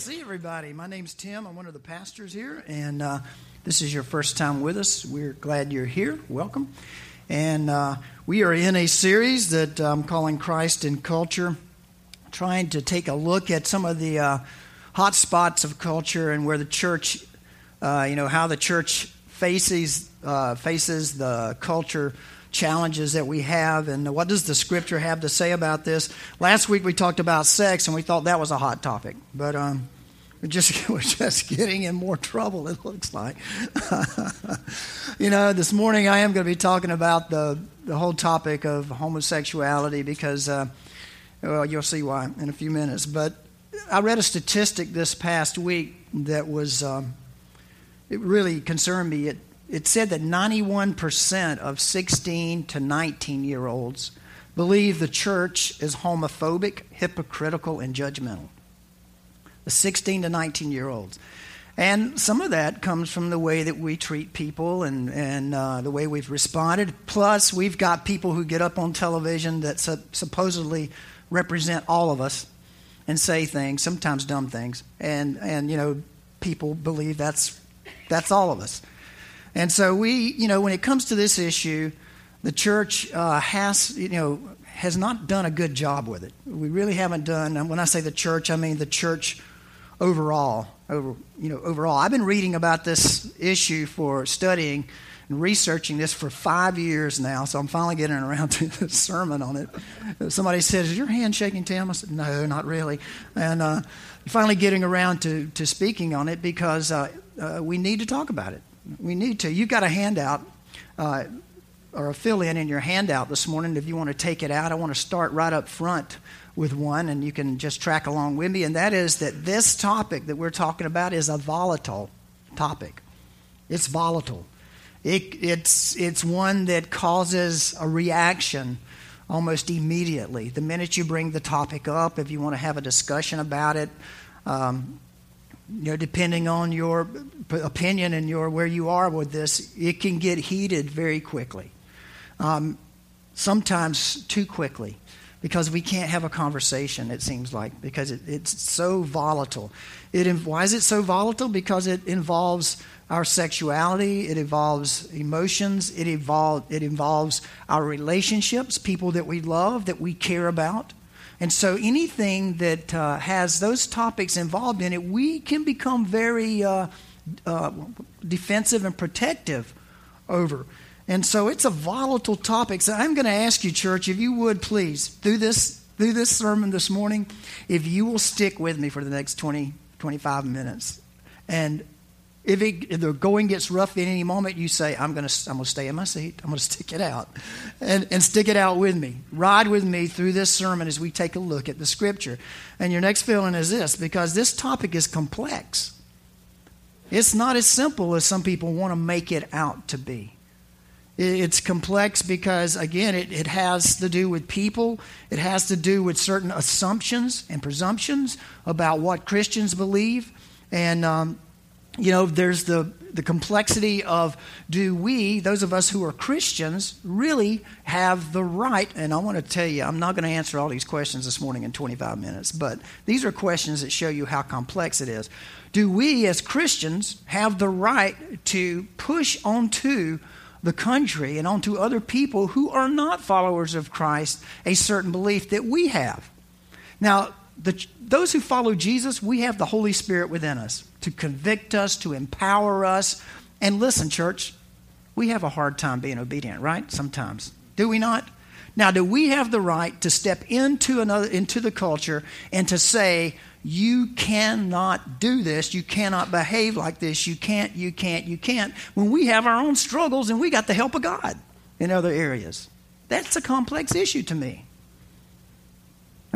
See everybody. My name's Tim. I'm one of the pastors here, and uh, this is your first time with us. We're glad you're here. Welcome. And uh, we are in a series that I'm calling Christ and Culture, trying to take a look at some of the uh, hot spots of culture and where the church, uh, you know, how the church faces uh, faces the culture challenges that we have and what does the scripture have to say about this? Last week we talked about sex and we thought that was a hot topic but um, we're just we're just getting in more trouble it looks like. You know this morning i am going to be talking about the the whole topic of homosexuality because uh, well you'll see why in a few minutes but i read a statistic this past week that was um, it really concerned me. It it said that 91% of 16 to 19 year olds believe the church is homophobic, hypocritical, and judgmental. The 16 to 19 year olds. And some of that comes from the way that we treat people and, and uh, the way we've responded. Plus, we've got people who get up on television that su- supposedly represent all of us and say things, sometimes dumb things. And, and you know, people believe that's, that's all of us. And so we, you know, when it comes to this issue, the church uh, has, you know, has not done a good job with it. We really haven't done. And when I say the church, I mean the church overall. Over, you know, overall, I've been reading about this issue for studying and researching this for five years now. So I'm finally getting around to the sermon on it. Somebody said, "Is your hand shaking, Tim?" I said, "No, not really." And uh, finally getting around to to speaking on it because uh, uh, we need to talk about it we need to. You've got a handout uh, or a fill in in your handout this morning. If you want to take it out, I want to start right up front with one, and you can just track along with me. And that is that this topic that we're talking about is a volatile topic. It's volatile. It, it's, it's one that causes a reaction almost immediately. The minute you bring the topic up, if you want to have a discussion about it, um, you know, depending on your opinion and your where you are with this, it can get heated very quickly. Um, sometimes too quickly, because we can't have a conversation. It seems like because it, it's so volatile. It why is it so volatile? Because it involves our sexuality. It involves emotions. It involve it involves our relationships, people that we love, that we care about. And so anything that uh, has those topics involved in it, we can become very uh, uh, defensive and protective over. And so it's a volatile topic. So I'm going to ask you, church, if you would please, through this, through this sermon this morning, if you will stick with me for the next 20, 25 minutes. And if, it, if, the going gets rough at any moment, you say, I'm going to I'm gonna stay in my seat. I'm going to stick it out. And, and stick it out with me. Ride with me through this sermon as we take a look at the scripture. And your next feeling is this because this topic is complex. It's not as simple as some people want to make it out to be. It's complex because, again, it, it has to do with people. It has to do with certain assumptions and presumptions about what Christians believe. And um, you know, there's the, the complexity of do we, those of us who are Christians, really have the right? And I want to tell you, I'm not going to answer all these questions this morning in 25 minutes, but these are questions that show you how complex it is. Do we, as Christians, have the right to push onto the country and onto other people who are not followers of Christ a certain belief that we have? Now, the, those who follow Jesus, we have the Holy Spirit within us to convict us, to empower us. And listen, church, we have a hard time being obedient, right? Sometimes. Do we not? Now, do we have the right to step into another into the culture and to say, you cannot do this, you cannot behave like this, you can't, you can't, you can't, when we have our own struggles and we got the help of God in other areas? That's a complex issue to me.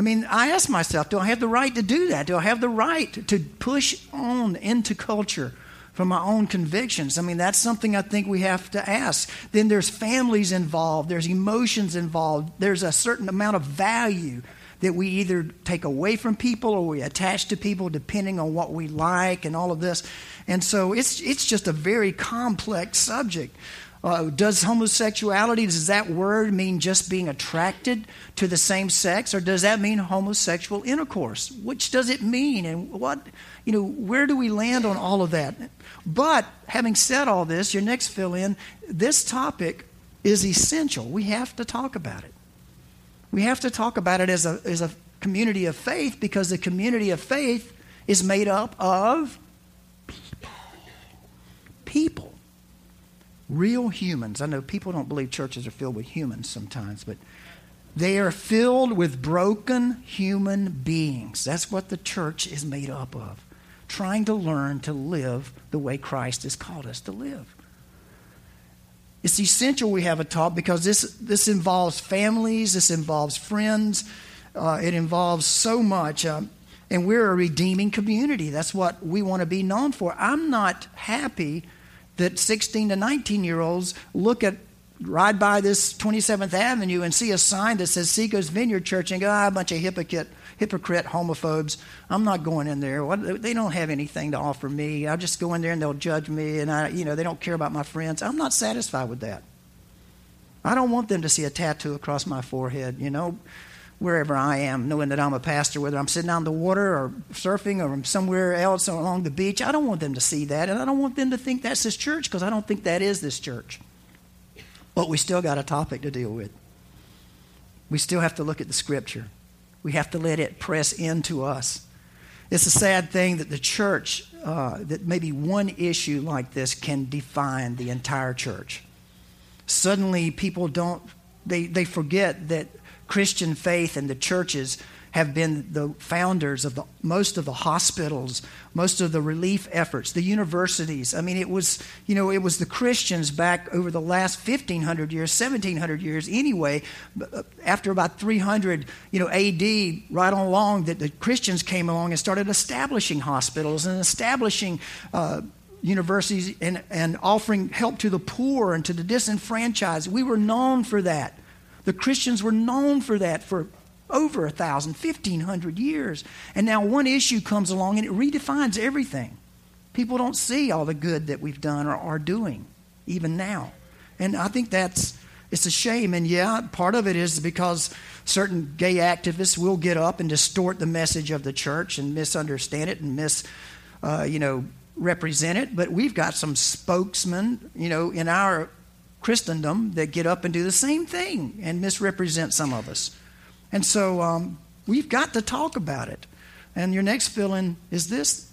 Mean, I ask myself, do I have the right to do that? Do I have the right to push on into culture from my own convictions? I mean, that's something I think we have to ask. Then there's families involved, there's emotions involved, there's a certain amount of value that we either take away from people or we attach to people depending on what we like and all of this. And so it's, it's just a very complex subject. Uh, does homosexuality, does that word mean just being attracted to the same sex, or does that mean homosexual intercourse? Which does it mean, and what, you know, where do we land on all of that? But having said all this, your next fill in, this topic is essential. We have to talk about it. We have to talk about it as a, as a community of faith because the community of faith is made up of people. Real humans. I know people don't believe churches are filled with humans sometimes, but they are filled with broken human beings. That's what the church is made up of. Trying to learn to live the way Christ has called us to live. It's essential we have a talk because this, this involves families, this involves friends, uh, it involves so much. Uh, and we're a redeeming community. That's what we want to be known for. I'm not happy that 16 to 19 year olds look at ride by this 27th Avenue and see a sign that says Seacoast Vineyard Church and go, ah, a bunch of hypocrite hypocrite homophobes. I'm not going in there. What, they don't have anything to offer me. I'll just go in there and they'll judge me, and I, you know, they don't care about my friends. I'm not satisfied with that. I don't want them to see a tattoo across my forehead, you know, wherever I am, knowing that I'm a pastor, whether I'm sitting on the water or surfing or I'm somewhere else or along the beach. I don't want them to see that, and I don't want them to think that's this church because I don't think that is this church. But we still got a topic to deal with. We still have to look at the scripture. We have to let it press into us. It's a sad thing that the church, uh, that maybe one issue like this can define the entire church. Suddenly, people don't, they, they forget that Christian faith and the churches have been the founders of the, most of the hospitals, most of the relief efforts, the universities. I mean, it was, you know, it was the Christians back over the last 1500 years, 1700 years anyway, uh, after about 300, you know, AD, right on along, that the Christians came along and started establishing hospitals and establishing uh, universities and, and offering help to the poor and to the disenfranchised. We were known for that. The Christians were known for that for over a thousand, fifteen hundred years. And now one issue comes along and it redefines everything. People don't see all the good that we've done or are doing, even now. And I think that's it's a shame. And yeah, part of it is because certain gay activists will get up and distort the message of the church and misunderstand it and mis, uh, you know, represent it. But we've got some spokesmen, you know, in our Christendom that get up and do the same thing and misrepresent some of us. And so um, we've got to talk about it. And your next fill in is this,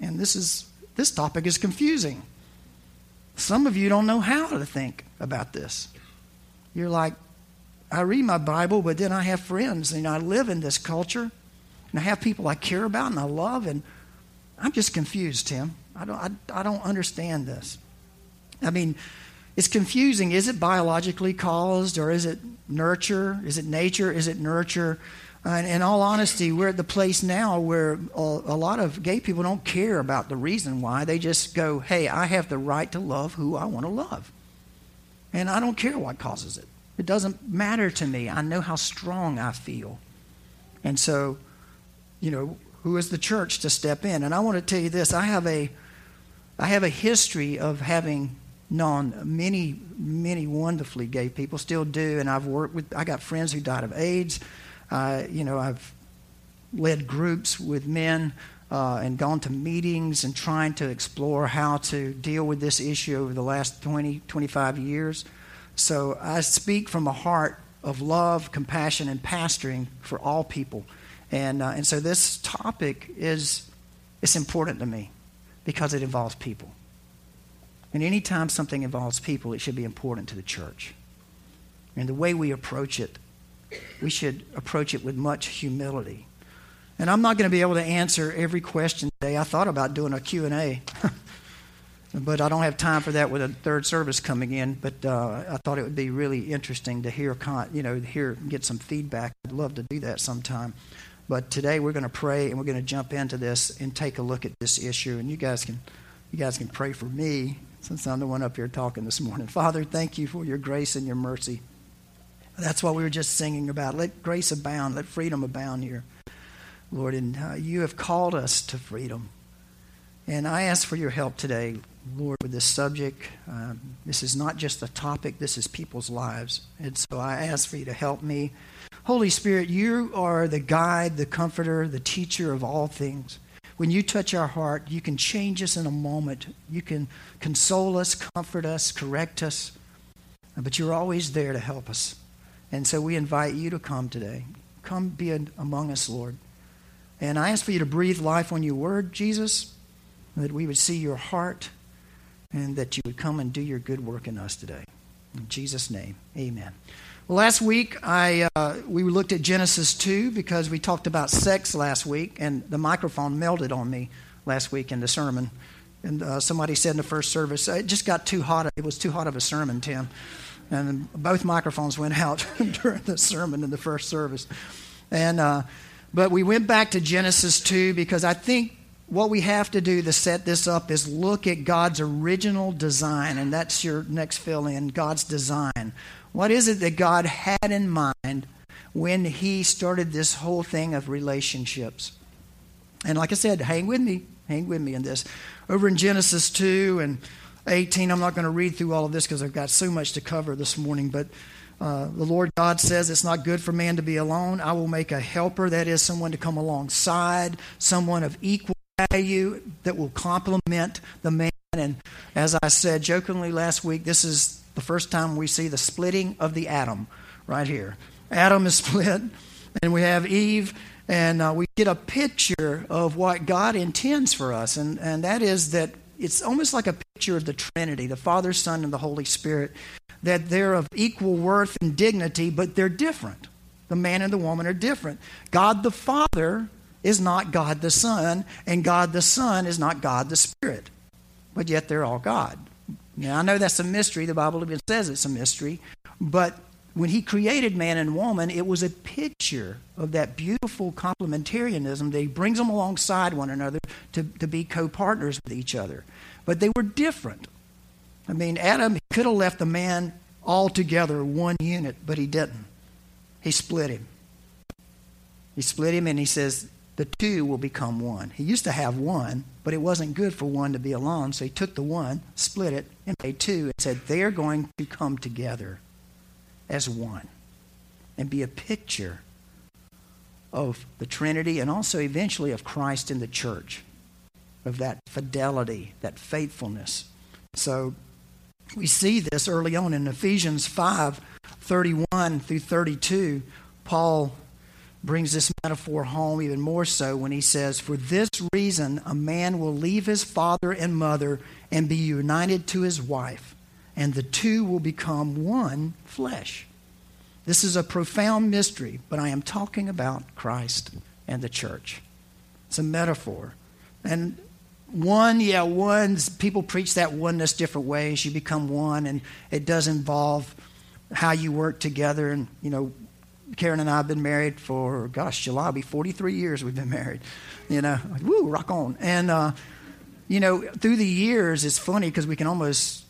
and this is this topic is confusing. Some of you don't know how to think about this. You're like, I read my Bible, but then I have friends, and I live in this culture, and I have people I care about and I love, and I'm just confused, Tim. I don't, I, I don't understand this. I mean, it's confusing. Is it biologically caused or is it nurture? Is it nature? Is it nurture? And in all honesty, we're at the place now where a lot of gay people don't care about the reason why. They just go, hey, I have the right to love who I want to love. And I don't care what causes it. It doesn't matter to me. I know how strong I feel. And so, you know, who is the church to step in? And I want to tell you this I have a, I have a history of having known many, many wonderfully gay people, still do, and I've worked with, I got friends who died of AIDS. Uh, you know, I've led groups with men uh, and gone to meetings and trying to explore how to deal with this issue over the last 20, 25 years. So I speak from a heart of love, compassion, and pastoring for all people. And, uh, and so this topic is it's important to me because it involves people. And anytime something involves people, it should be important to the church. And the way we approach it, we should approach it with much humility. And I'm not going to be able to answer every question today. I thought about doing a Q&A. but I don't have time for that with a third service coming in. But uh, I thought it would be really interesting to hear, you know, hear get some feedback. I'd love to do that sometime. But today we're going to pray and we're going to jump into this and take a look at this issue. And you guys can, you guys can pray for me since I'm the one up here talking this morning. Father, thank you for your grace and your mercy. That's what we were just singing about. Let grace abound, let freedom abound here, Lord. And uh, you have called us to freedom. And I ask for your help today, Lord, with this subject. Um, this is not just a topic, this is people's lives. And so I ask for you to help me. Holy Spirit, you are the guide, the comforter, the teacher of all things. When you touch our heart, you can change us in a moment. You can console us, comfort us, correct us. But you're always there to help us. And so we invite you to come today. Come be among us, Lord. And I ask for you to breathe life on your word, Jesus, that we would see your heart and that you would come and do your good work in us today. In Jesus' name, amen. Last week I uh, we looked at Genesis 2 because we talked about sex last week, and the microphone melted on me last week in the sermon. And uh, somebody said in the first service, it just got too hot. It was too hot of a sermon, Tim. And both microphones went out during the sermon in the first service. And uh, but we went back to Genesis 2 because I think what we have to do to set this up is look at God's original design, and that's your next fill in God's design. What is it that God had in mind when He started this whole thing of relationships? And like I said, hang with me, hang with me in this. Over in Genesis 2 and 18, I'm not going to read through all of this because I've got so much to cover this morning, but uh, the Lord God says it's not good for man to be alone. I will make a helper, that is, someone to come alongside, someone of equal value that will complement the man. And as I said jokingly last week, this is the first time we see the splitting of the atom right here. Adam is split, and we have Eve, and uh, we get a picture of what God intends for us, and, and that is that it's almost like a picture of the Trinity, the Father, Son, and the Holy Spirit, that they're of equal worth and dignity, but they're different. The man and the woman are different. God the Father is not God the Son, and God the Son is not God the Spirit, but yet they're all God. Now, I know that's a mystery. The Bible even says it's a mystery. But when he created man and woman, it was a picture of that beautiful complementarianism that he brings them alongside one another to, to be co partners with each other. But they were different. I mean, Adam could have left the man all together, one unit, but he didn't. He split him. He split him and he says, the two will become one. He used to have one, but it wasn't good for one to be alone, so he took the one, split it, and made two, and said they're going to come together as one and be a picture of the Trinity and also eventually of Christ in the church, of that fidelity, that faithfulness. So we see this early on in Ephesians 5 31 through 32. Paul brings this metaphor home even more so when he says, For this reason, a man will leave his father and mother and be united to his wife, and the two will become one flesh. This is a profound mystery, but I am talking about Christ and the church. It's a metaphor. And one, yeah, one, people preach that oneness different ways. You become one, and it does involve how you work together and, you know, Karen and I have been married for, gosh, July will be 43 years we've been married. You know, like, woo, rock on. And, uh, you know, through the years, it's funny because we can almost,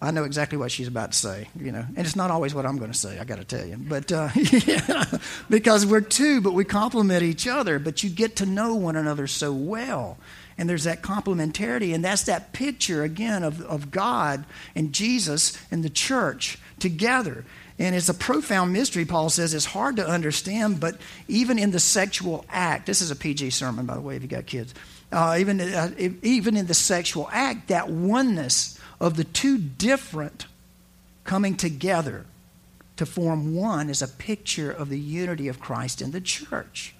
I know exactly what she's about to say, you know, and it's not always what I'm going to say, I got to tell you. But, uh, yeah, because we're two, but we complement each other, but you get to know one another so well. And there's that complementarity, and that's that picture, again, of, of God and Jesus and the church together. And it's a profound mystery, Paul says. It's hard to understand, but even in the sexual act, this is a PG sermon, by the way, if you got kids. Uh, even, uh, even in the sexual act, that oneness of the two different coming together to form one is a picture of the unity of Christ in the church.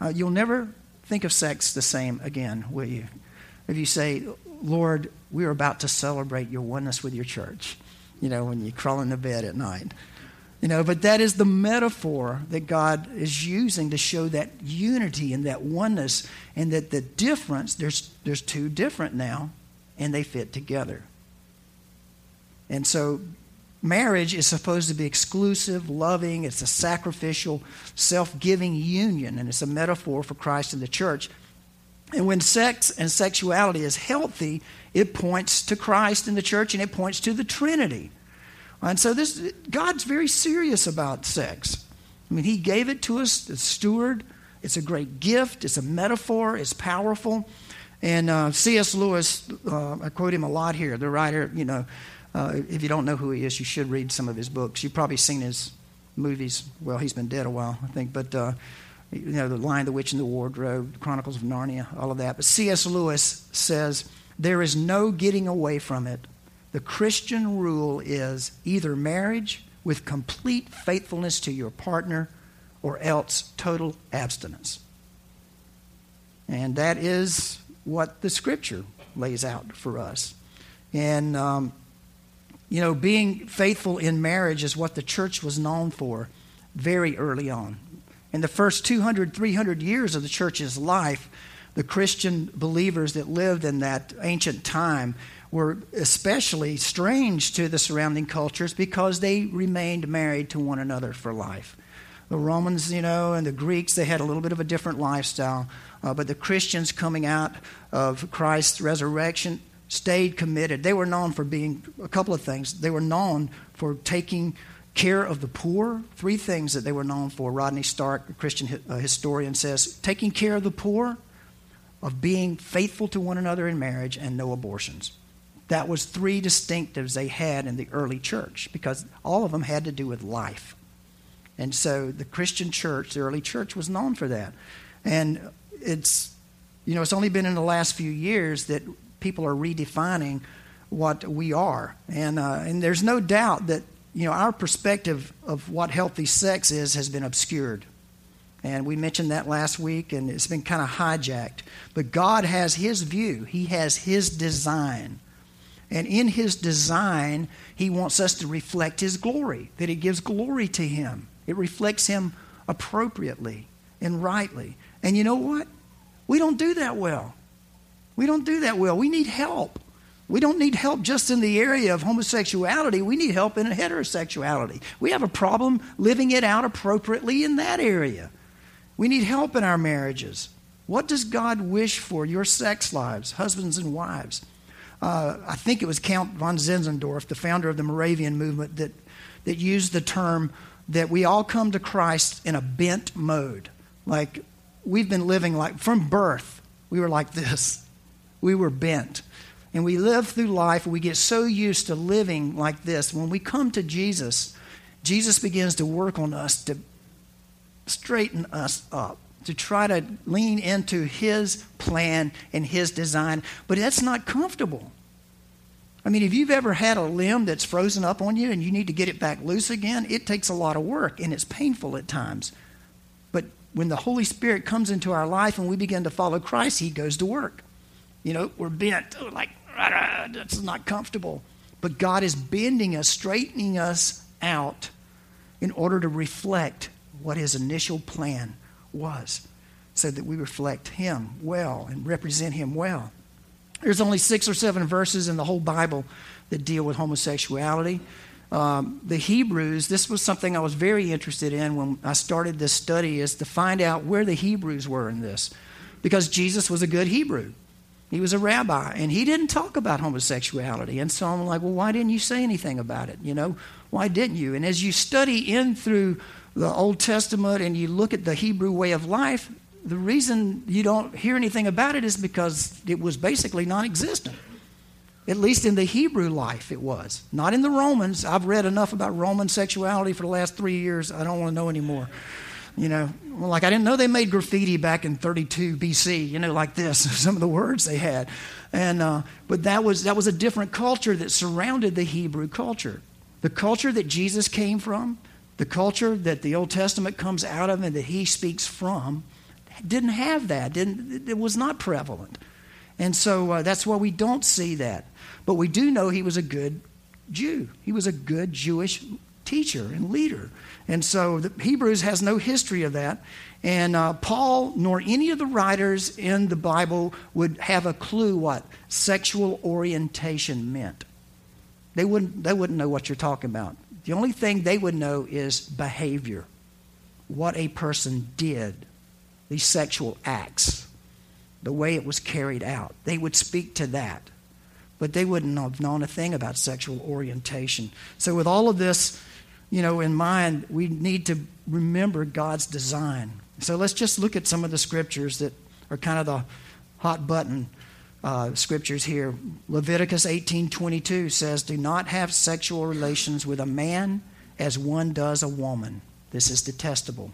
Uh, you'll never think of sex the same again, will you? If you say, Lord, we're about to celebrate your oneness with your church you know, when you crawl into bed at night. You know, but that is the metaphor that God is using to show that unity and that oneness and that the difference, there's, there's two different now, and they fit together. And so marriage is supposed to be exclusive, loving, it's a sacrificial, self giving union, and it's a metaphor for Christ and the church. And when sex and sexuality is healthy, it points to Christ and the church and it points to the Trinity. And so this God's very serious about sex. I mean, he gave it to us, the steward. It's a great gift, it's a metaphor, it's powerful. And uh, C.S. Lewis, uh, I quote him a lot here, the writer, you know, uh, if you don't know who he is, you should read some of his books. You've probably seen his movies. Well, he's been dead a while, I think, but uh, you know, The Lion, the Witch, and the Wardrobe, Chronicles of Narnia, all of that. But C.S. Lewis says, There is no getting away from it. The Christian rule is either marriage with complete faithfulness to your partner or else total abstinence. And that is what the scripture lays out for us. And, um, you know, being faithful in marriage is what the church was known for very early on. In the first 200, 300 years of the church's life, the Christian believers that lived in that ancient time were especially strange to the surrounding cultures because they remained married to one another for life. The Romans, you know, and the Greeks, they had a little bit of a different lifestyle. Uh, but the Christians coming out of Christ's resurrection stayed committed. They were known for being a couple of things. They were known for taking care of the poor. Three things that they were known for. Rodney Stark, a Christian uh, historian, says taking care of the poor, of being faithful to one another in marriage, and no abortions. That was three distinctives they had in the early church because all of them had to do with life. And so the Christian church, the early church, was known for that. And it's, you know, it's only been in the last few years that people are redefining what we are. And, uh, and there's no doubt that, you know, our perspective of what healthy sex is has been obscured. And we mentioned that last week, and it's been kind of hijacked. But God has His view, He has His design. And in His design, He wants us to reflect His glory, that He gives glory to Him. It reflects Him appropriately and rightly. And you know what? We don't do that well. We don't do that well. We need help. We don't need help just in the area of homosexuality. We need help in heterosexuality. We have a problem living it out appropriately in that area. We need help in our marriages. What does God wish for your sex lives, husbands and wives? Uh, I think it was Count von Zinzendorf, the founder of the Moravian movement, that, that used the term that we all come to Christ in a bent mode. Like we've been living like from birth, we were like this. We were bent. And we live through life, we get so used to living like this. When we come to Jesus, Jesus begins to work on us to straighten us up, to try to lean into His plan and His design. But that's not comfortable. I mean, if you've ever had a limb that's frozen up on you and you need to get it back loose again, it takes a lot of work and it's painful at times But when the Holy Spirit comes into our life and we begin to follow Christ, He goes to work. You know, we're bent, oh, like, that's not comfortable. But God is bending us, straightening us out in order to reflect what His initial plan was, so that we reflect Him well and represent Him well. There's only six or seven verses in the whole Bible that deal with homosexuality um, the Hebrews, this was something I was very interested in when I started this study, is to find out where the Hebrews were in this. Because Jesus was a good Hebrew. He was a rabbi, and he didn't talk about homosexuality. And so I'm like, well, why didn't you say anything about it? You know, why didn't you? And as you study in through the Old Testament and you look at the Hebrew way of life, the reason you don't hear anything about it is because it was basically non existent. At least in the Hebrew life, it was. Not in the Romans. I've read enough about Roman sexuality for the last three years. I don't want to know anymore. You know, like I didn't know they made graffiti back in 32 BC. You know, like this. Some of the words they had, and uh, but that was that was a different culture that surrounded the Hebrew culture, the culture that Jesus came from, the culture that the Old Testament comes out of and that He speaks from. Didn't have that. Didn't it was not prevalent, and so uh, that's why we don't see that. But we do know he was a good Jew. He was a good Jewish teacher and leader. And so the Hebrews has no history of that. And uh, Paul nor any of the writers in the Bible would have a clue what sexual orientation meant. They wouldn't, they wouldn't know what you're talking about. The only thing they would know is behavior, what a person did, these sexual acts, the way it was carried out. They would speak to that. But they wouldn't have known a thing about sexual orientation. So, with all of this, you know, in mind, we need to remember God's design. So let's just look at some of the scriptures that are kind of the hot button uh, scriptures here. Leviticus 18:22 says, "Do not have sexual relations with a man as one does a woman. This is detestable."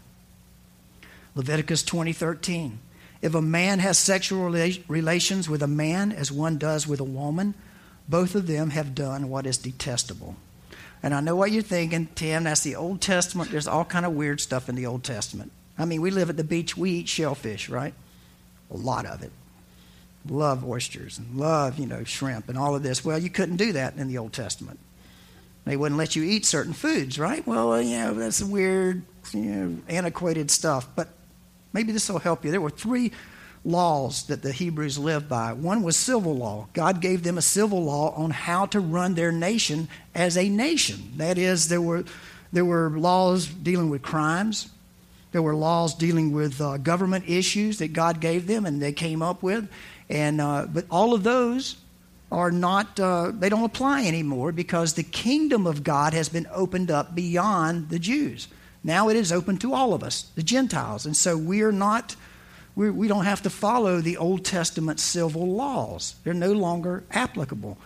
Leviticus 20:13, "If a man has sexual rela- relations with a man as one does with a woman, both of them have done what is detestable." And I know what you're thinking, Tim, that's the Old Testament. There's all kind of weird stuff in the Old Testament. I mean, we live at the beach, we eat shellfish, right? A lot of it. Love oysters and love, you know, shrimp and all of this. Well, you couldn't do that in the Old Testament. They wouldn't let you eat certain foods, right? Well, you know, that's weird, you know, antiquated stuff. But maybe this will help you. There were three laws that the Hebrews lived by. One was civil law. God gave them a civil law on how to run their nation as a nation. That is, there were, there were laws dealing with crimes, there were laws dealing with uh, government issues that God gave them and they came up with. And, uh, but all of those are not, uh, they don't apply anymore because the kingdom of God has been opened up beyond the Jews. Now it is open to all of us, the Gentiles. And so we are not we're, we do not have to follow the Old Testament civil laws, they're no longer applicable.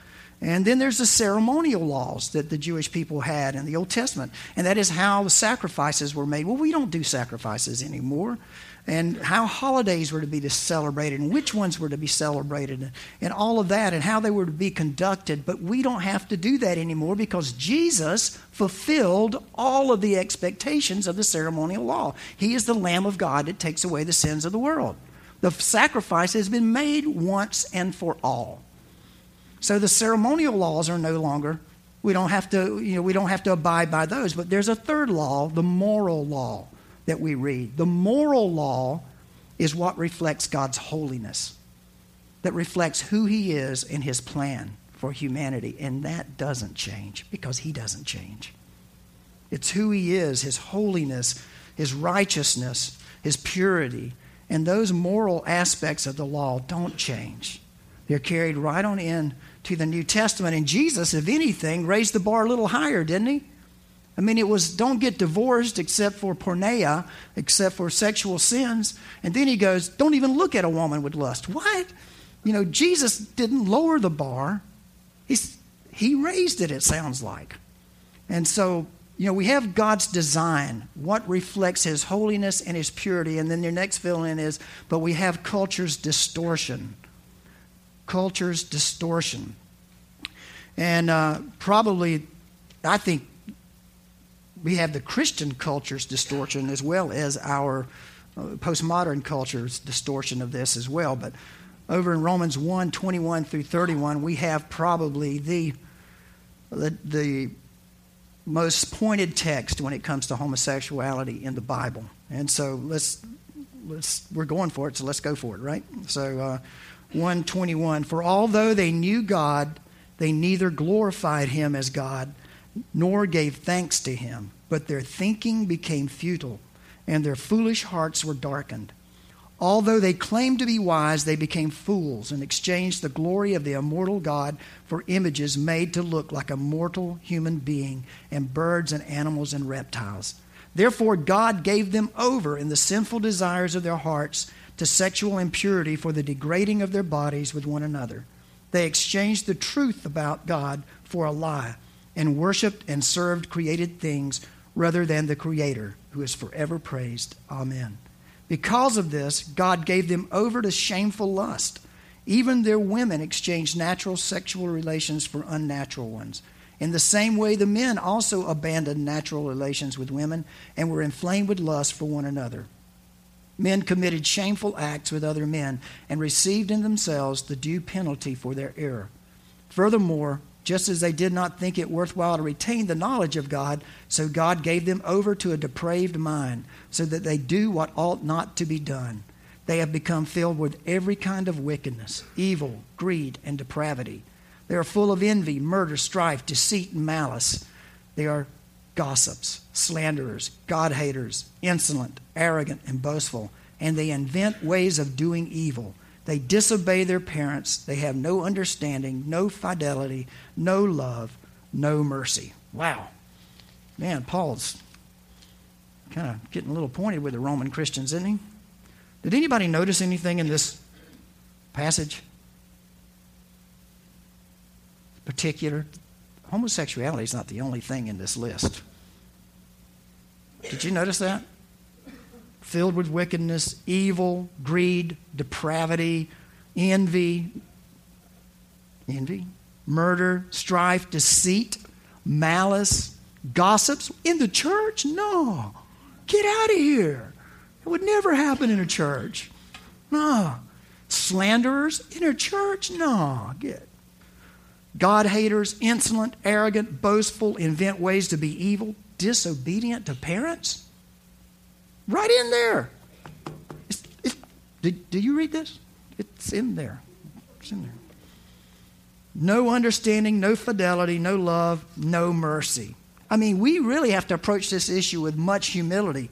And then there's the ceremonial laws that the Jewish people had in the Old Testament, and that is how the sacrifices were made. Well, we don't do sacrifices anymore and how holidays were to be celebrated and which ones were to be celebrated and all of that and how they were to be conducted. But we don't have to do that anymore because Jesus fulfilled all of the expectations of the ceremonial law. He is the Lamb of God that takes away the sins of the world. The sacrifice has been made once and for all. So the ceremonial laws are no longer we don't have to you know we don't have to abide by those but there's a third law the moral law that we read. The moral law is what reflects God's holiness, that reflects who He is and His plan for humanity. And that doesn't change because He doesn't change. It's who He is, His holiness, His righteousness, His purity. And those moral aspects of the law don't change. They're carried right on in to the New Testament. And Jesus, if anything, raised the bar a little higher, didn't he? I mean, it was don't get divorced except for porneia, except for sexual sins. And then he goes, don't even look at a woman with lust. What? You know, Jesus didn't lower the bar, He's, he raised it, it sounds like. And so, you know, we have God's design, what reflects his holiness and his purity. And then your next fill in is, but we have culture's distortion. Culture's distortion. And uh, probably, I think we have the Christian culture's distortion as well as our uh, postmodern culture's distortion of this as well. But over in Romans 1 21 through 31, we have probably the, the, the most pointed text when it comes to homosexuality in the Bible. And so let's, let's we're going for it, so let's go for it, right? So uh, 121 For although they knew God, they neither glorified him as God nor gave thanks to him, but their thinking became futile, and their foolish hearts were darkened. Although they claimed to be wise, they became fools and exchanged the glory of the immortal God for images made to look like a mortal human being and birds and animals and reptiles. Therefore, God gave them over in the sinful desires of their hearts to sexual impurity for the degrading of their bodies with one another. They exchanged the truth about God for a lie and worshiped and served created things rather than the Creator, who is forever praised. Amen. Because of this, God gave them over to shameful lust. Even their women exchanged natural sexual relations for unnatural ones. In the same way, the men also abandoned natural relations with women and were inflamed with lust for one another. Men committed shameful acts with other men and received in themselves the due penalty for their error. Furthermore, Just as they did not think it worthwhile to retain the knowledge of God, so God gave them over to a depraved mind, so that they do what ought not to be done. They have become filled with every kind of wickedness, evil, greed, and depravity. They are full of envy, murder, strife, deceit, and malice. They are gossips, slanderers, God haters, insolent, arrogant, and boastful, and they invent ways of doing evil. They disobey their parents. They have no understanding, no fidelity, no love, no mercy. Wow. Man, Paul's kind of getting a little pointed with the Roman Christians, isn't he? Did anybody notice anything in this passage? Particular? Homosexuality is not the only thing in this list. Did you notice that? Filled with wickedness, evil, greed, depravity, envy, envy, murder, strife, deceit, malice, gossips in the church? No. Get out of here. It would never happen in a church. No. Slanderers in a church? No. Get. God haters, insolent, arrogant, boastful, invent ways to be evil, disobedient to parents? Right in there. It's, it's, did, did you read this? It's in there. It's in there. No understanding, no fidelity, no love, no mercy. I mean, we really have to approach this issue with much humility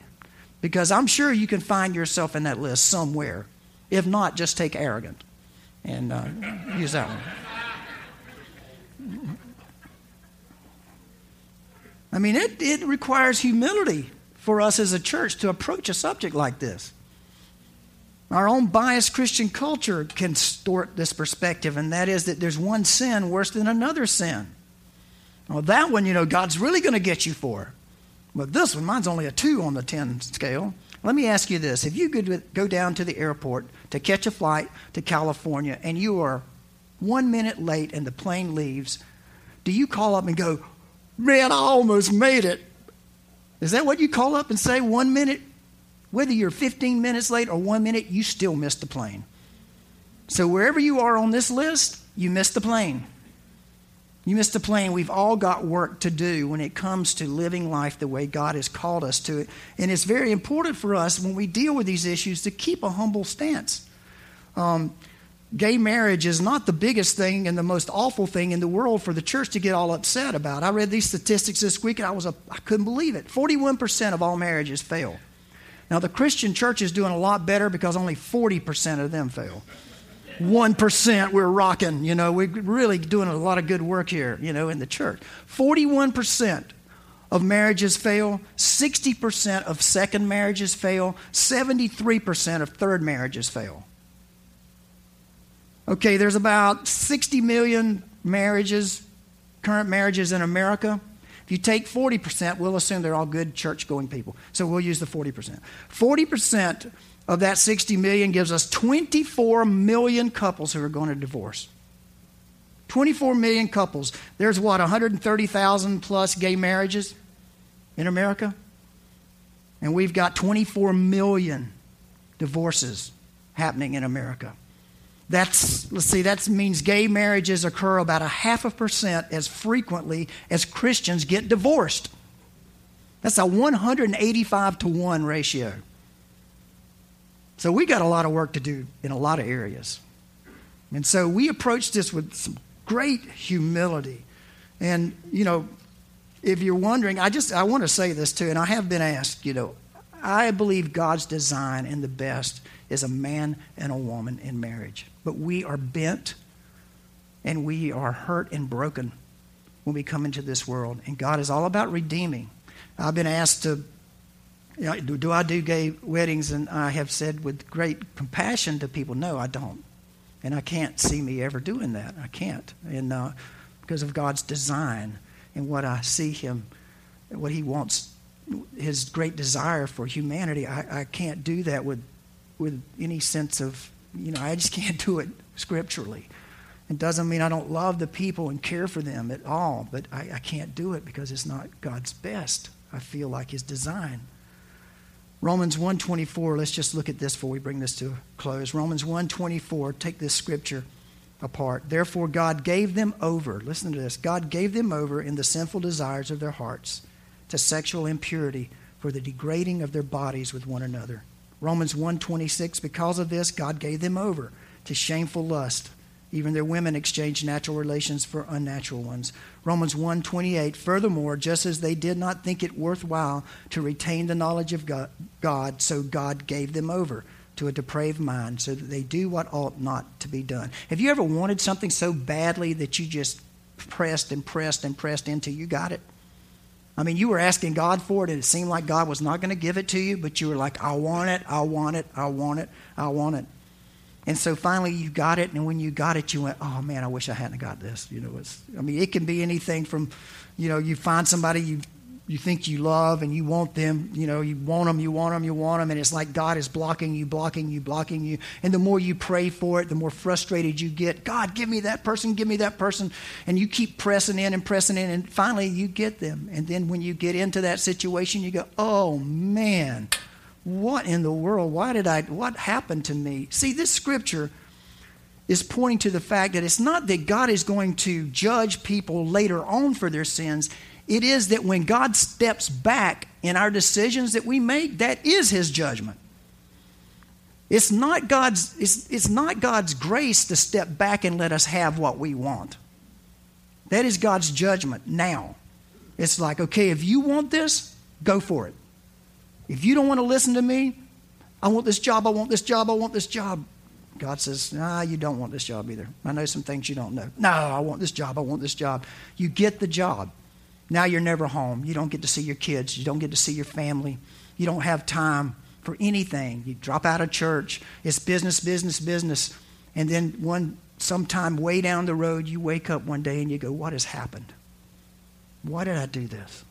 because I'm sure you can find yourself in that list somewhere. If not, just take arrogant and uh, use that one. I mean, it, it requires humility for us as a church to approach a subject like this. Our own biased Christian culture can distort this perspective, and that is that there's one sin worse than another sin. Well, that one, you know, God's really going to get you for. But this one, mine's only a two on the 10 scale. Let me ask you this. If you could go down to the airport to catch a flight to California and you are one minute late and the plane leaves, do you call up and go, Man, I almost made it. Is that what you call up and say one minute? Whether you're 15 minutes late or one minute, you still missed the plane. So wherever you are on this list, you missed the plane. You missed the plane. We've all got work to do when it comes to living life the way God has called us to it. And it's very important for us when we deal with these issues to keep a humble stance. Um, gay marriage is not the biggest thing and the most awful thing in the world for the church to get all upset about. I read these statistics this week and I was a, I couldn't believe it. 41% of all marriages fail. Now the Christian church is doing a lot better because only 40% of them fail. 1% we're rocking, you know, we're really doing a lot of good work here, you know, in the church. 41% of marriages fail, 60% of second marriages fail, 73% of third marriages fail. Okay, there's about 60 million marriages, current marriages in America. If you take 40%, we'll assume they're all good church going people. So we'll use the 40%. 40% of that 60 million gives us 24 million couples who are going to divorce. 24 million couples. There's what, 130,000 plus gay marriages in America? And we've got 24 million divorces happening in America. That's, let's see, that means gay marriages occur about a half a percent as frequently as Christians get divorced. That's a 185 to 1 ratio. So we got a lot of work to do in a lot of areas. And so we approach this with some great humility. And, you know, if you're wondering, I just I want to say this too, and I have been asked, you know, I believe God's design and the best is a man and a woman in marriage. But we are bent and we are hurt and broken when we come into this world. And God is all about redeeming. I've been asked to, you know, do, do I do gay weddings? And I have said with great compassion to people, no, I don't. And I can't see me ever doing that. I can't. And uh, because of God's design and what I see Him, what He wants, His great desire for humanity, I, I can't do that with with any sense of, you know, I just can't do it scripturally. It doesn't mean I don't love the people and care for them at all, but I, I can't do it because it's not God's best. I feel like His design. Romans 1.24, let's just look at this before we bring this to a close. Romans 1.24, take this scripture apart. Therefore, God gave them over. Listen to this God gave them over in the sinful desires of their hearts to sexual impurity for the degrading of their bodies with one another. Romans 1:26 because of this God gave them over to shameful lust even their women exchanged natural relations for unnatural ones. Romans 1:28 Furthermore, just as they did not think it worthwhile to retain the knowledge of God, so God gave them over to a depraved mind so that they do what ought not to be done. Have you ever wanted something so badly that you just pressed and pressed and pressed until you got it? I mean, you were asking God for it and it seemed like God was not going to give it to you, but you were like, I want it, I want it, I want it, I want it. And so finally you got it, and when you got it, you went, "Oh man, I wish I hadn't got this." You know, it's, I mean, it can be anything from, you know, you find somebody you you think you love and you want them, you know, you want them, you want them, you want them, and it's like God is blocking you, blocking you, blocking you. And the more you pray for it, the more frustrated you get. God, give me that person, give me that person. And you keep pressing in and pressing in, and finally you get them. And then when you get into that situation, you go, oh man, what in the world? Why did I, what happened to me? See, this scripture is pointing to the fact that it's not that God is going to judge people later on for their sins. It is that when God steps back in our decisions that we make, that is his judgment. It's not God's, it's, it's not God's grace to step back and let us have what we want. That is God's judgment now. It's like, okay, if you want this, go for it. If you don't want to listen to me, I want this job, I want this job, I want this job. God says, Nah, you don't want this job either. I know some things you don't know. No, I want this job, I want this job. You get the job. Now you're never home. You don't get to see your kids, you don't get to see your family, you don't have time for anything. You drop out of church. It's business, business, business. And then one sometime way down the road, you wake up one day and you go, What has happened? Why did I do this?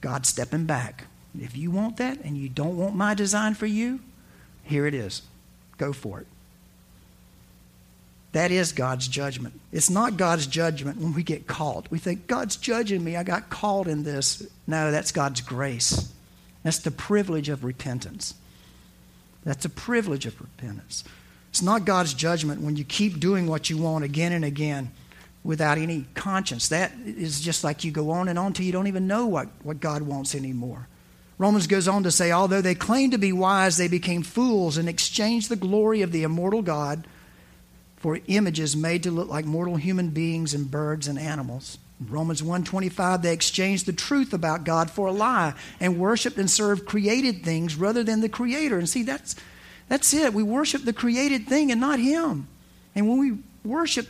God stepping back if you want that and you don't want my design for you, here it is. Go for it. That is God's judgment. It's not God's judgment when we get called. We think, God's judging me. I got called in this. No, that's God's grace. That's the privilege of repentance. That's a privilege of repentance. It's not God's judgment when you keep doing what you want again and again without any conscience. That is just like you go on and on till you don't even know what, what God wants anymore. Romans goes on to say, although they claimed to be wise, they became fools and exchanged the glory of the immortal God for images made to look like mortal human beings and birds and animals. In Romans 1:25 they exchanged the truth about God for a lie and worshiped and served created things rather than the creator. And see that's that's it. We worship the created thing and not him. And when we worship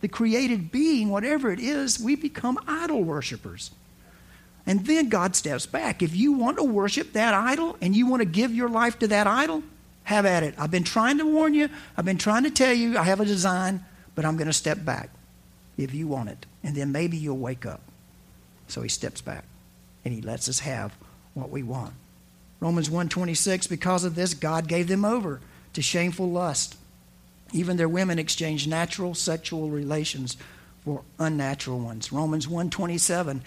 the created being, whatever it is, we become idol worshippers. And then God steps back. If you want to worship that idol and you want to give your life to that idol, have at it. I've been trying to warn you, I've been trying to tell you, I have a design, but I'm going to step back if you want it. And then maybe you'll wake up. So he steps back and he lets us have what we want. Romans 1:26 because of this God gave them over to shameful lust. Even their women exchanged natural sexual relations for unnatural ones. Romans 1:27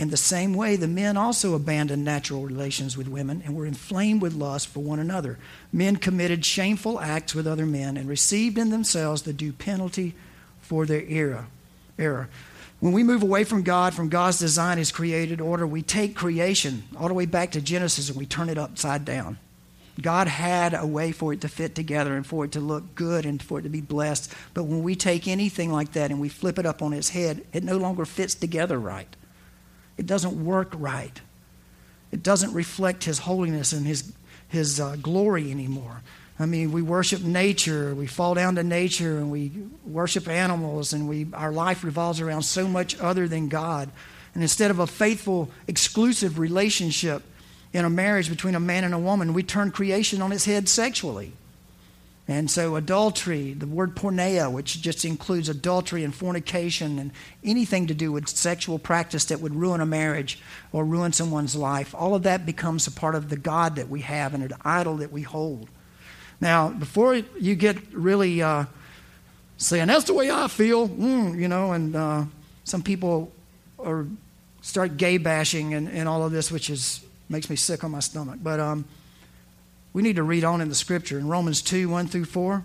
in the same way, the men also abandoned natural relations with women and were inflamed with lust for one another. Men committed shameful acts with other men and received in themselves the due penalty for their error. error. When we move away from God, from God's design, His created order, we take creation all the way back to Genesis and we turn it upside down. God had a way for it to fit together and for it to look good and for it to be blessed. But when we take anything like that and we flip it up on its head, it no longer fits together right. It doesn't work right. It doesn't reflect His holiness and His, his uh, glory anymore. I mean, we worship nature, we fall down to nature, and we worship animals, and we, our life revolves around so much other than God. And instead of a faithful, exclusive relationship in a marriage between a man and a woman, we turn creation on its head sexually. And so, adultery, the word porneia, which just includes adultery and fornication and anything to do with sexual practice that would ruin a marriage or ruin someone's life, all of that becomes a part of the God that we have and an idol that we hold. Now, before you get really uh, saying, that's the way I feel, mm, you know, and uh, some people are, start gay bashing and, and all of this, which is, makes me sick on my stomach. But, um, we need to read on in the scripture in Romans 2 1 through 4.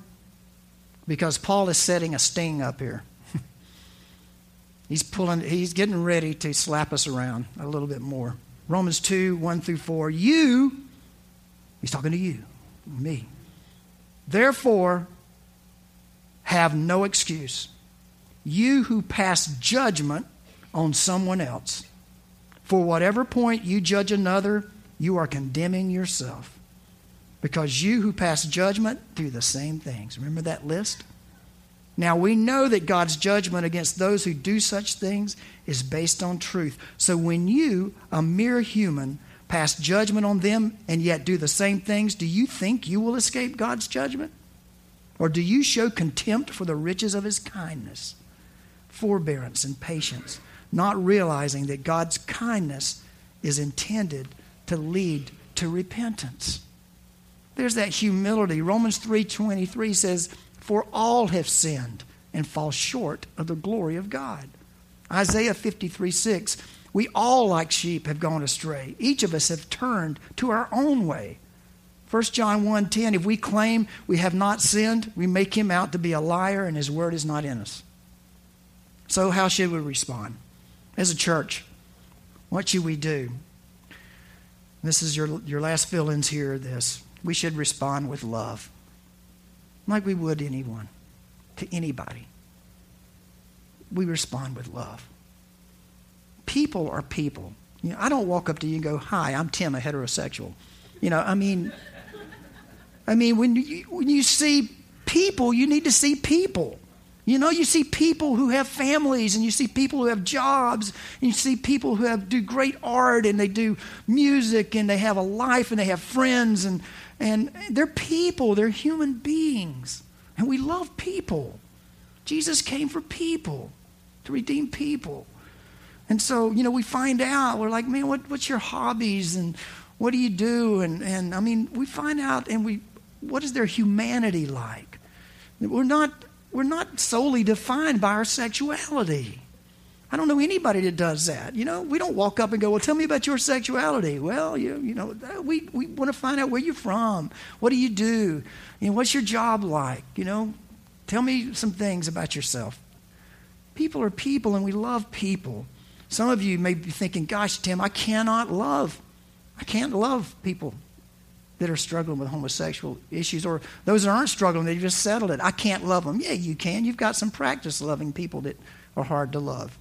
because Paul is setting a sting up here. he's pulling, he's getting ready to slap us around a little bit more. Romans 2 1 through 4. You, he's talking to you, me. Therefore, have no excuse. You who pass judgment on someone else. For whatever point you judge another, you are condemning yourself. Because you who pass judgment do the same things. Remember that list? Now we know that God's judgment against those who do such things is based on truth. So when you, a mere human, pass judgment on them and yet do the same things, do you think you will escape God's judgment? Or do you show contempt for the riches of his kindness, forbearance, and patience, not realizing that God's kindness is intended to lead to repentance? There's that humility. Romans 3:23 says, "For all have sinned and fall short of the glory of God." Isaiah 53 6, we all like sheep have gone astray. Each of us have turned to our own way. 1 John 1:10 If we claim we have not sinned, we make him out to be a liar and his word is not in us. So how should we respond? As a church, what should we do? This is your, your last fill-ins here this. We should respond with love. Like we would anyone, to anybody. We respond with love. People are people. You know, I don't walk up to you and go, "Hi, I'm Tim, a heterosexual." You know, I mean, I mean, when you, when you see people, you need to see people. You know, you see people who have families and you see people who have jobs and you see people who have do great art and they do music and they have a life and they have friends and and they're people, they're human beings. And we love people. Jesus came for people, to redeem people. And so, you know, we find out, we're like, man, what, what's your hobbies and what do you do? And, and I mean, we find out and we what is their humanity like? We're not, we're not solely defined by our sexuality. I don't know anybody that does that. You know, we don't walk up and go, "Well, tell me about your sexuality." Well, you, you know, we, we want to find out where you're from. What do you do? You know, what's your job like? You know, tell me some things about yourself. People are people, and we love people. Some of you may be thinking, "Gosh, Tim, I cannot love. I can't love people that are struggling with homosexual issues or those that aren't struggling, they just settled it. I can't love them. Yeah, you can. You've got some practice loving people that are hard to love.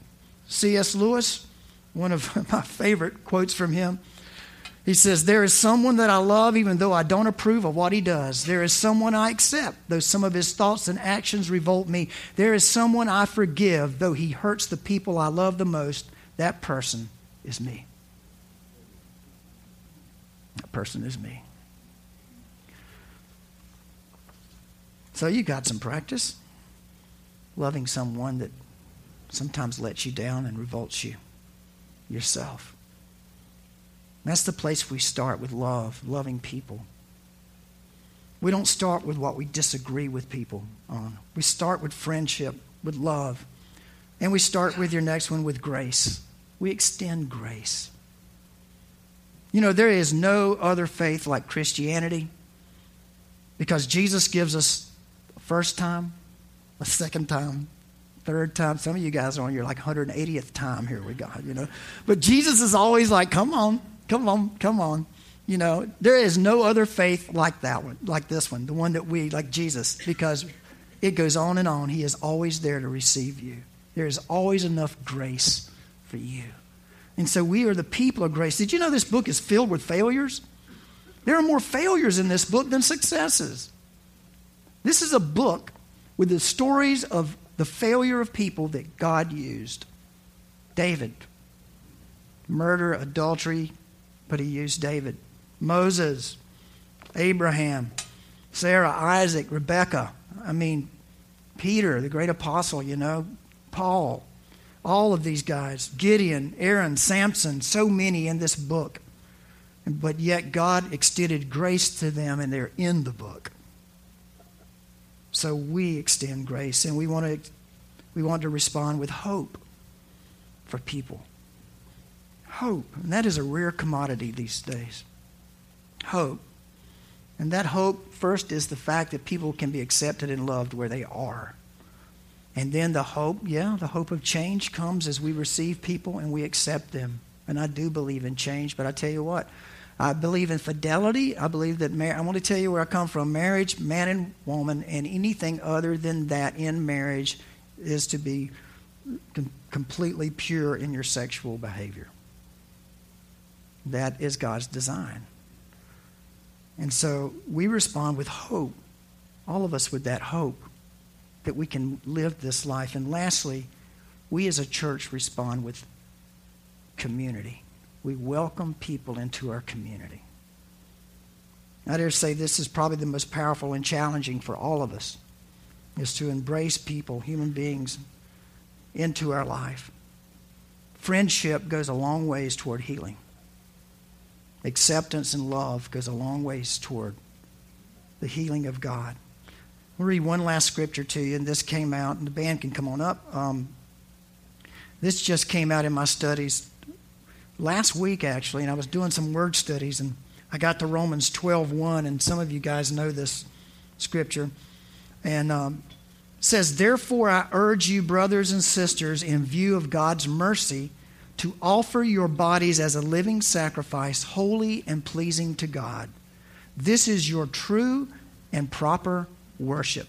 C.S. Lewis, one of my favorite quotes from him, he says, There is someone that I love even though I don't approve of what he does. There is someone I accept though some of his thoughts and actions revolt me. There is someone I forgive though he hurts the people I love the most. That person is me. That person is me. So you got some practice loving someone that sometimes lets you down and revolts you yourself. That's the place we start with love, loving people. We don't start with what we disagree with people on. We start with friendship, with love. And we start with your next one with grace. We extend grace. You know, there is no other faith like Christianity because Jesus gives us a First time, a second time, third time. Some of you guys are on your like 180th time here with God, you know. But Jesus is always like, come on, come on, come on. You know, there is no other faith like that one, like this one, the one that we, like Jesus, because it goes on and on. He is always there to receive you. There is always enough grace for you. And so we are the people of grace. Did you know this book is filled with failures? There are more failures in this book than successes. This is a book with the stories of the failure of people that God used. David, murder, adultery, but he used David. Moses, Abraham, Sarah, Isaac, Rebecca. I mean, Peter, the great apostle, you know, Paul, all of these guys, Gideon, Aaron, Samson, so many in this book. But yet God extended grace to them and they're in the book. So we extend grace and we want to we want to respond with hope for people. Hope. And that is a rare commodity these days. Hope. And that hope, first, is the fact that people can be accepted and loved where they are. And then the hope, yeah, the hope of change comes as we receive people and we accept them. And I do believe in change, but I tell you what, I believe in fidelity. I believe that mar- I want to tell you where I come from. Marriage, man and woman, and anything other than that in marriage is to be com- completely pure in your sexual behavior. That is God's design. And so we respond with hope, all of us with that hope that we can live this life. And lastly, we as a church respond with community. We welcome people into our community. I dare say this is probably the most powerful and challenging for all of us is to embrace people, human beings, into our life. Friendship goes a long ways toward healing. Acceptance and love goes a long ways toward the healing of God. We'll read one last scripture to you, and this came out, and the band can come on up. Um, this just came out in my studies last week, actually, and I was doing some word studies, and I got to Romans 12.1, and some of you guys know this scripture. And um, says, Therefore I urge you, brothers and sisters, in view of God's mercy, to offer your bodies as a living sacrifice, holy and pleasing to God. This is your true and proper worship.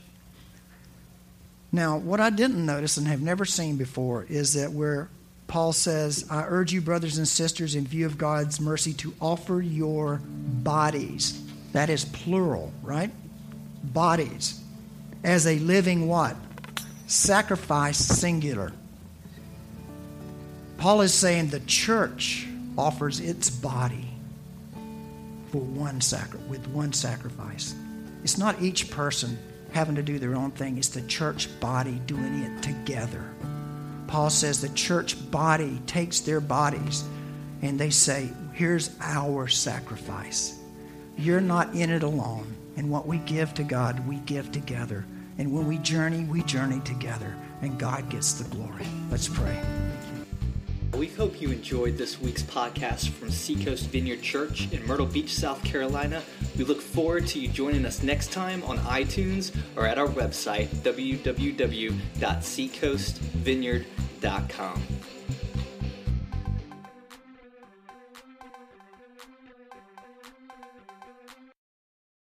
Now, what I didn't notice and have never seen before is that where Paul says, I urge you, brothers and sisters, in view of God's mercy, to offer your bodies. That is plural, right? Bodies. As a living what? Sacrifice singular. Paul is saying the church offers its body for one sacri- with one sacrifice. It's not each person having to do their own thing, it's the church body doing it together. Paul says the church body takes their bodies and they say, Here's our sacrifice. You're not in it alone. And what we give to God, we give together. And when we journey, we journey together. And God gets the glory. Let's pray. We hope you enjoyed this week's podcast from Seacoast Vineyard Church in Myrtle Beach, South Carolina. We look forward to you joining us next time on iTunes or at our website, www.seacoastvineyard.com gmail.com.